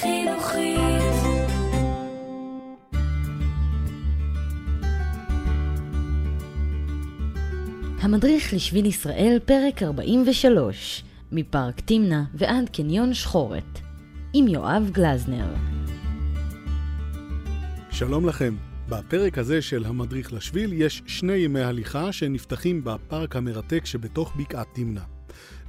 חינוכית. המדריך לשביל ישראל, פרק 43, מפארק תמנע ועד קניון שחורת, עם יואב גלזנר. שלום לכם. בפרק הזה של המדריך לשביל יש שני ימי הליכה שנפתחים בפארק המרתק שבתוך בקעת תמנע.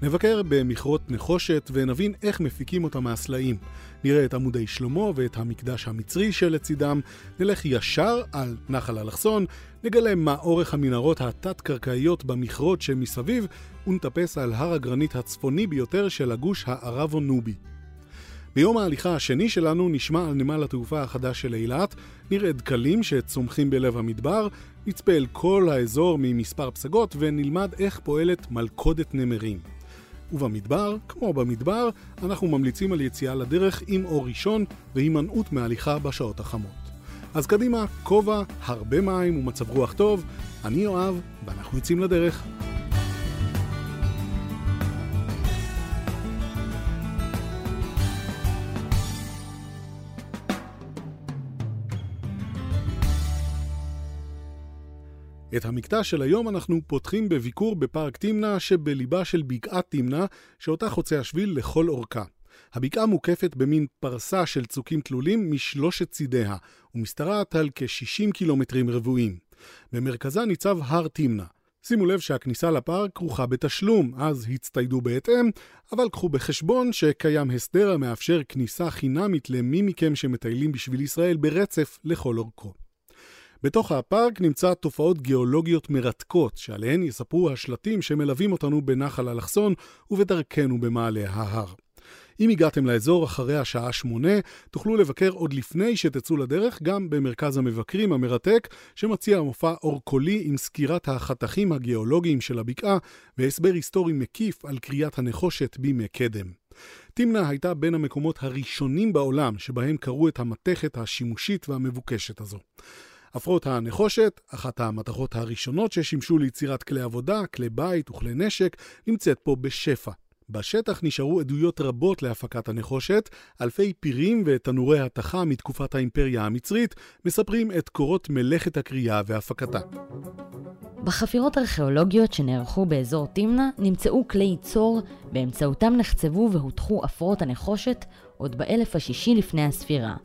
נבקר במכרות נחושת ונבין איך מפיקים אותה מהסלעים. נראה את עמודי שלמה ואת המקדש המצרי שלצידם, נלך ישר על נחל אלכסון, נגלה מה אורך המנהרות התת-קרקעיות במכרות שמסביב, ונטפס על הר הגרנית הצפוני ביותר של הגוש הערבו-נובי. ביום ההליכה השני שלנו נשמע על נמל התעופה החדש של אילת, נראה דקלים שצומחים בלב המדבר, נצפה אל כל האזור ממספר פסגות ונלמד איך פועלת מלכודת נמרים. ובמדבר, כמו במדבר, אנחנו ממליצים על יציאה לדרך עם אור ראשון והימנעות מהליכה בשעות החמות. אז קדימה, כובע, הרבה מים ומצב רוח טוב, אני יואב, ואנחנו יוצאים לדרך. את המקטע של היום אנחנו פותחים בביקור בפארק תמנע שבליבה של בקעת תמנע, שאותה חוצה השביל לכל אורכה. הבקעה מוקפת במין פרסה של צוקים תלולים משלושת צידיה, ומשתרעת על כ-60 קילומטרים רבועים. במרכזה ניצב הר תמנע. שימו לב שהכניסה לפארק כרוכה בתשלום, אז הצטיידו בהתאם, אבל קחו בחשבון שקיים הסדר המאפשר כניסה חינמית למי מכם שמטיילים בשביל ישראל ברצף לכל אורכו. בתוך הפארק נמצא תופעות גיאולוגיות מרתקות, שעליהן יספרו השלטים שמלווים אותנו בנחל אלכסון ובדרכנו במעלה ההר. אם הגעתם לאזור אחרי השעה שמונה, תוכלו לבקר עוד לפני שתצאו לדרך גם במרכז המבקרים המרתק, שמציע מופע אורקולי עם סקירת החתכים הגיאולוגיים של הבקעה והסבר היסטורי מקיף על קריאת הנחושת בימי קדם. תמנע הייתה בין המקומות הראשונים בעולם שבהם קראו את המתכת השימושית והמבוקשת הזו. עפרות הנחושת, אחת המתכות הראשונות ששימשו ליצירת כלי עבודה, כלי בית וכלי נשק, נמצאת פה בשפע. בשטח נשארו עדויות רבות להפקת הנחושת, אלפי פירים ותנורי התכה מתקופת האימפריה המצרית מספרים את קורות מלאכת הקריאה והפקתה. בחפירות ארכיאולוגיות שנערכו באזור תמנע נמצאו כלי ייצור, באמצעותם נחצבו והותחו עפרות הנחושת עוד באלף השישי לפני הספירה.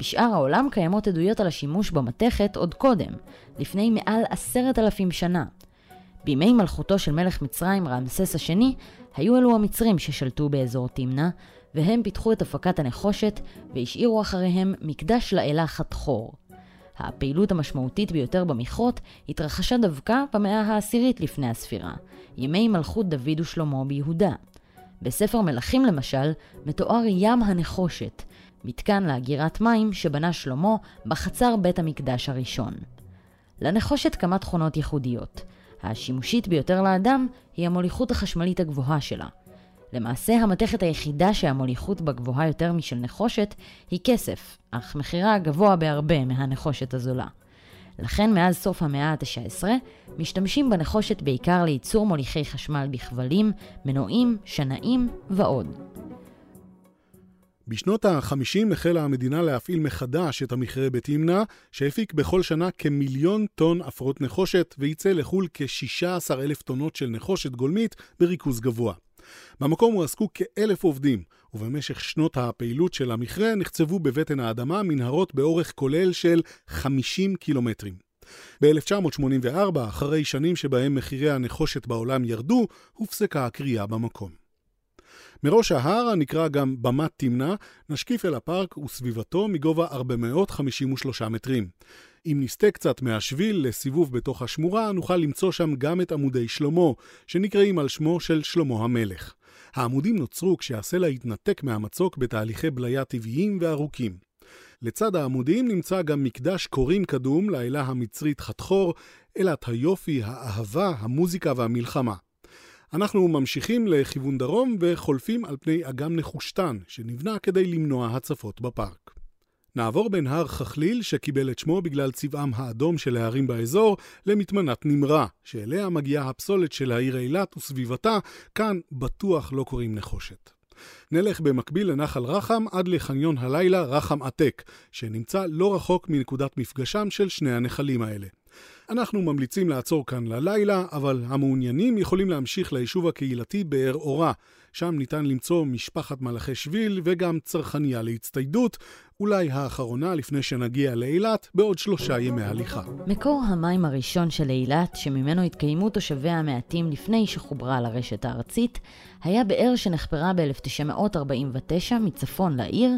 בשאר העולם קיימות עדויות על השימוש במתכת עוד קודם, לפני מעל עשרת אלפים שנה. בימי מלכותו של מלך מצרים רעמסס השני, היו אלו המצרים ששלטו באזור תמנע, והם פיתחו את הפקת הנחושת והשאירו אחריהם מקדש לאלה חתחור. הפעילות המשמעותית ביותר במכרות התרחשה דווקא במאה העשירית לפני הספירה, ימי מלכות דוד ושלמה ביהודה. בספר מלכים למשל, מתואר ים הנחושת, מתקן לאגירת מים שבנה שלמה בחצר בית המקדש הראשון. לנחושת כמה תכונות ייחודיות. השימושית ביותר לאדם היא המוליכות החשמלית הגבוהה שלה. למעשה המתכת היחידה שהמוליכות בה גבוהה יותר משל נחושת היא כסף, אך מחירה גבוה בהרבה מהנחושת הזולה. לכן מאז סוף המאה ה-19 משתמשים בנחושת בעיקר לייצור מוליכי חשמל בכבלים, מנועים, שנאים ועוד. בשנות ה-50 החלה המדינה להפעיל מחדש את המכרה בתמנע, שהפיק בכל שנה כמיליון טון עפרות נחושת, וייצא לחו"ל כ-16 אלף טונות של נחושת גולמית בריכוז גבוה. במקום הועסקו כאלף עובדים, ובמשך שנות הפעילות של המכרה נחצבו בבטן האדמה מנהרות באורך כולל של 50 קילומטרים. ב-1984, אחרי שנים שבהם מחירי הנחושת בעולם ירדו, הופסקה הקריאה במקום. מראש ההר, הנקרא גם במת תמנע, נשקיף אל הפארק וסביבתו מגובה 453 מטרים. אם נסטה קצת מהשביל לסיבוב בתוך השמורה, נוכל למצוא שם גם את עמודי שלמה, שנקראים על שמו של שלמה המלך. העמודים נוצרו כשהסלע התנתק מהמצוק בתהליכי בליה טבעיים וארוכים. לצד העמודים נמצא גם מקדש קוראים קדום לאלה המצרית חתחור, אלת היופי, האהבה, המוזיקה והמלחמה. אנחנו ממשיכים לכיוון דרום וחולפים על פני אגם נחושתן, שנבנה כדי למנוע הצפות בפארק. נעבור בין הר חכליל, שקיבל את שמו בגלל צבעם האדום של ההרים באזור, למטמנת נמרה, שאליה מגיעה הפסולת של העיר אילת וסביבתה, כאן בטוח לא קוראים נחושת. נלך במקביל לנחל רחם עד לחניון הלילה רחם עתק, שנמצא לא רחוק מנקודת מפגשם של שני הנחלים האלה. אנחנו ממליצים לעצור כאן ללילה, אבל המעוניינים יכולים להמשיך ליישוב הקהילתי באר אורה. שם ניתן למצוא משפחת מלאכי שביל וגם צרכניה להצטיידות, אולי האחרונה לפני שנגיע לאילת בעוד שלושה ימי הליכה. מקור המים הראשון של אילת, שממנו התקיימו תושביה המעטים לפני שחוברה לרשת הארצית, היה באר שנחפרה ב-1949 מצפון לעיר,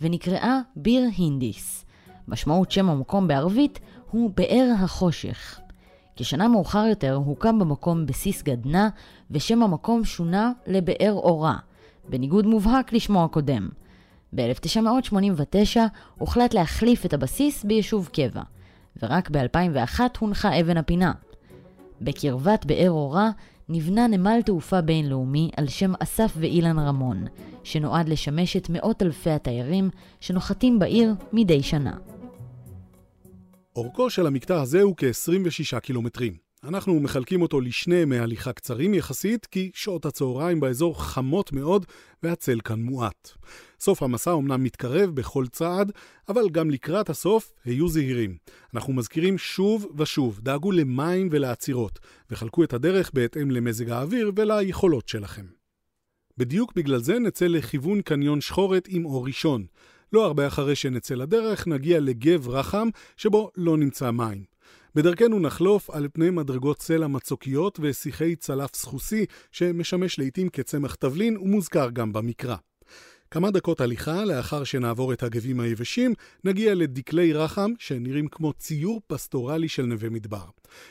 ונקראה ביר הינדיס. משמעות שם המקום בערבית הוא באר החושך. כשנה מאוחר יותר הוקם במקום בסיס גדנ"ע, ושם המקום שונה לבאר אורה, בניגוד מובהק לשמו הקודם. ב-1989 הוחלט להחליף את הבסיס ביישוב קבע, ורק ב-2001 הונחה אבן הפינה. בקרבת באר אורה נבנה נמל תעופה בינלאומי על שם אסף ואילן רמון, שנועד לשמש את מאות אלפי התיירים שנוחתים בעיר מדי שנה. אורכו של המקטע הזה הוא כ-26 קילומטרים. אנחנו מחלקים אותו לשני ימי הליכה קצרים יחסית, כי שעות הצהריים באזור חמות מאוד והצל כאן מועט. סוף המסע אומנם מתקרב בכל צעד, אבל גם לקראת הסוף היו זהירים. אנחנו מזכירים שוב ושוב, דאגו למים ולעצירות, וחלקו את הדרך בהתאם למזג האוויר וליכולות שלכם. בדיוק בגלל זה נצא לכיוון קניון שחורת עם אור ראשון. לא הרבה אחרי שנצא לדרך, נגיע לגב רחם, שבו לא נמצא מים. בדרכנו נחלוף על פני מדרגות סלע מצוקיות ושיחי צלף סחוסי, שמשמש לעיתים כצמח תבלין ומוזכר גם במקרא. כמה דקות הליכה, לאחר שנעבור את הגבים היבשים, נגיע לדקלי רחם, שנראים כמו ציור פסטורלי של נווה מדבר.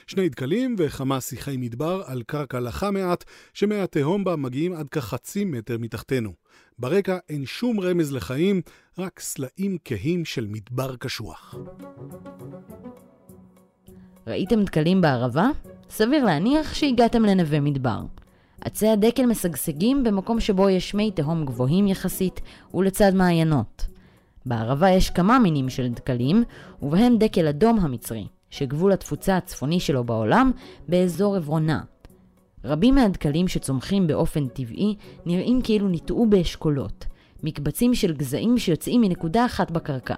שני דקלים וכמה שיחי מדבר על קרקע לחה מעט, שמי התהום בה מגיעים עד כחצי מטר מתחתנו. ברקע אין שום רמז לחיים, רק סלעים כהים של מדבר קשוח. ראיתם דקלים בערבה? סביר להניח שהגעתם לנווה מדבר. עצי הדקל משגשגים במקום שבו יש מי תהום גבוהים יחסית ולצד מעיינות. בערבה יש כמה מינים של דקלים, ובהם דקל אדום המצרי, שגבול התפוצה הצפוני שלו בעולם באזור עברונה. רבים מהדקלים שצומחים באופן טבעי נראים כאילו ניטעו באשכולות, מקבצים של גזעים שיוצאים מנקודה אחת בקרקע.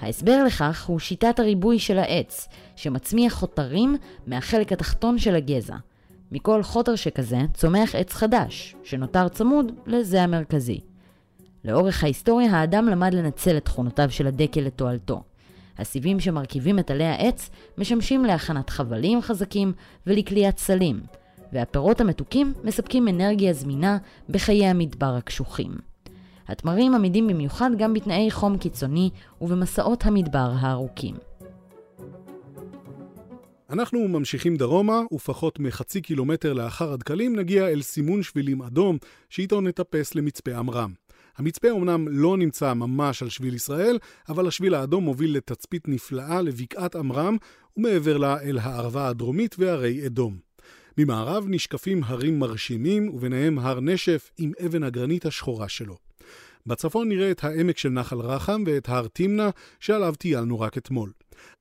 ההסבר לכך הוא שיטת הריבוי של העץ, שמצמיח חותרים מהחלק התחתון של הגזע. מכל חוטר שכזה צומח עץ חדש, שנותר צמוד לזה המרכזי. לאורך ההיסטוריה האדם למד לנצל את תכונותיו של הדקל לתועלתו. הסיבים שמרכיבים את עלי העץ משמשים להכנת חבלים חזקים ולכליית סלים, והפירות המתוקים מספקים אנרגיה זמינה בחיי המדבר הקשוחים. התמרים עמידים במיוחד גם בתנאי חום קיצוני ובמסעות המדבר הארוכים. אנחנו ממשיכים דרומה, ופחות מחצי קילומטר לאחר הדקלים נגיע אל סימון שבילים אדום, שאיתו נטפס למצפה עמרם. המצפה אומנם לא נמצא ממש על שביל ישראל, אבל השביל האדום מוביל לתצפית נפלאה לבקעת עמרם, ומעבר לה אל הערבה הדרומית והרי אדום. ממערב נשקפים הרים מרשימים, וביניהם הר נשף עם אבן הגרנית השחורה שלו. בצפון נראה את העמק של נחל רחם ואת הר תמנע, שעליו טיילנו רק אתמול.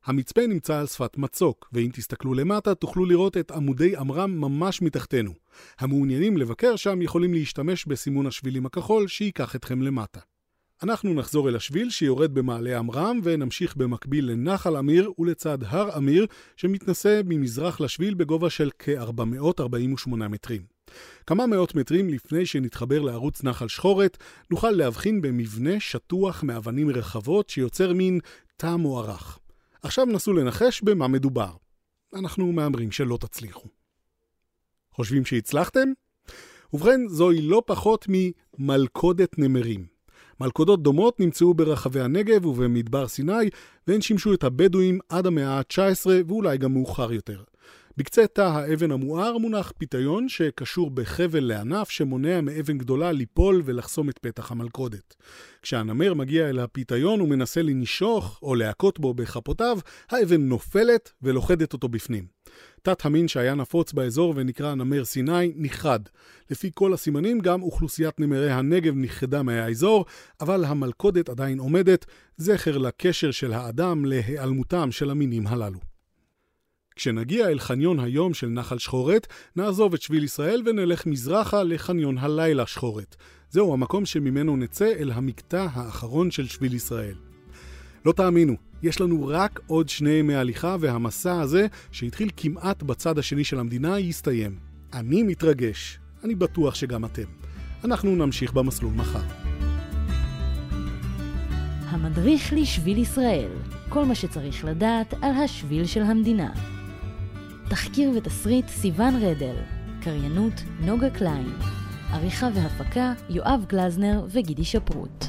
המצפה נמצא על שפת מצוק, ואם תסתכלו למטה תוכלו לראות את עמודי עמרם ממש מתחתנו. המעוניינים לבקר שם יכולים להשתמש בסימון השבילים הכחול שייקח אתכם למטה. אנחנו נחזור אל השביל שיורד במעלה עמרם ונמשיך במקביל לנחל אמיר ולצד הר אמיר שמתנשא ממזרח לשביל בגובה של כ-448 מטרים. כמה מאות מטרים לפני שנתחבר לערוץ נחל שחורת, נוכל להבחין במבנה שטוח מאבנים רחבות שיוצר מין תא מוארך. עכשיו נסו לנחש במה מדובר. אנחנו מהמרים שלא תצליחו. חושבים שהצלחתם? ובכן, זוהי לא פחות ממלכודת נמרים. מלכודות דומות נמצאו ברחבי הנגב ובמדבר סיני, והן שימשו את הבדואים עד המאה ה-19 ואולי גם מאוחר יותר. בקצה תא האבן המואר מונח פיתיון שקשור בחבל לענף שמונע מאבן גדולה ליפול ולחסום את פתח המלכודת. כשהנמר מגיע אל הפיתיון ומנסה לנשוך או להכות בו בכפותיו, האבן נופלת ולוכדת אותו בפנים. תת המין שהיה נפוץ באזור ונקרא נמר סיני נכחד. לפי כל הסימנים גם אוכלוסיית נמרי הנגב נכחדה מהאזור, אבל המלכודת עדיין עומדת, זכר לקשר של האדם להיעלמותם של המינים הללו. כשנגיע אל חניון היום של נחל שחורת, נעזוב את שביל ישראל ונלך מזרחה לחניון הלילה שחורת. זהו המקום שממנו נצא אל המקטע האחרון של שביל ישראל. לא תאמינו, יש לנו רק עוד שני ימי הליכה והמסע הזה, שהתחיל כמעט בצד השני של המדינה, יסתיים. אני מתרגש, אני בטוח שגם אתם. אנחנו נמשיך במסלול מחר. המדריך לשביל ישראל, כל מה שצריך לדעת על השביל של המדינה. תחקיר ותסריט סיון רדל, קריינות נוגה קליין, עריכה והפקה יואב גלזנר וגידי שפרוט.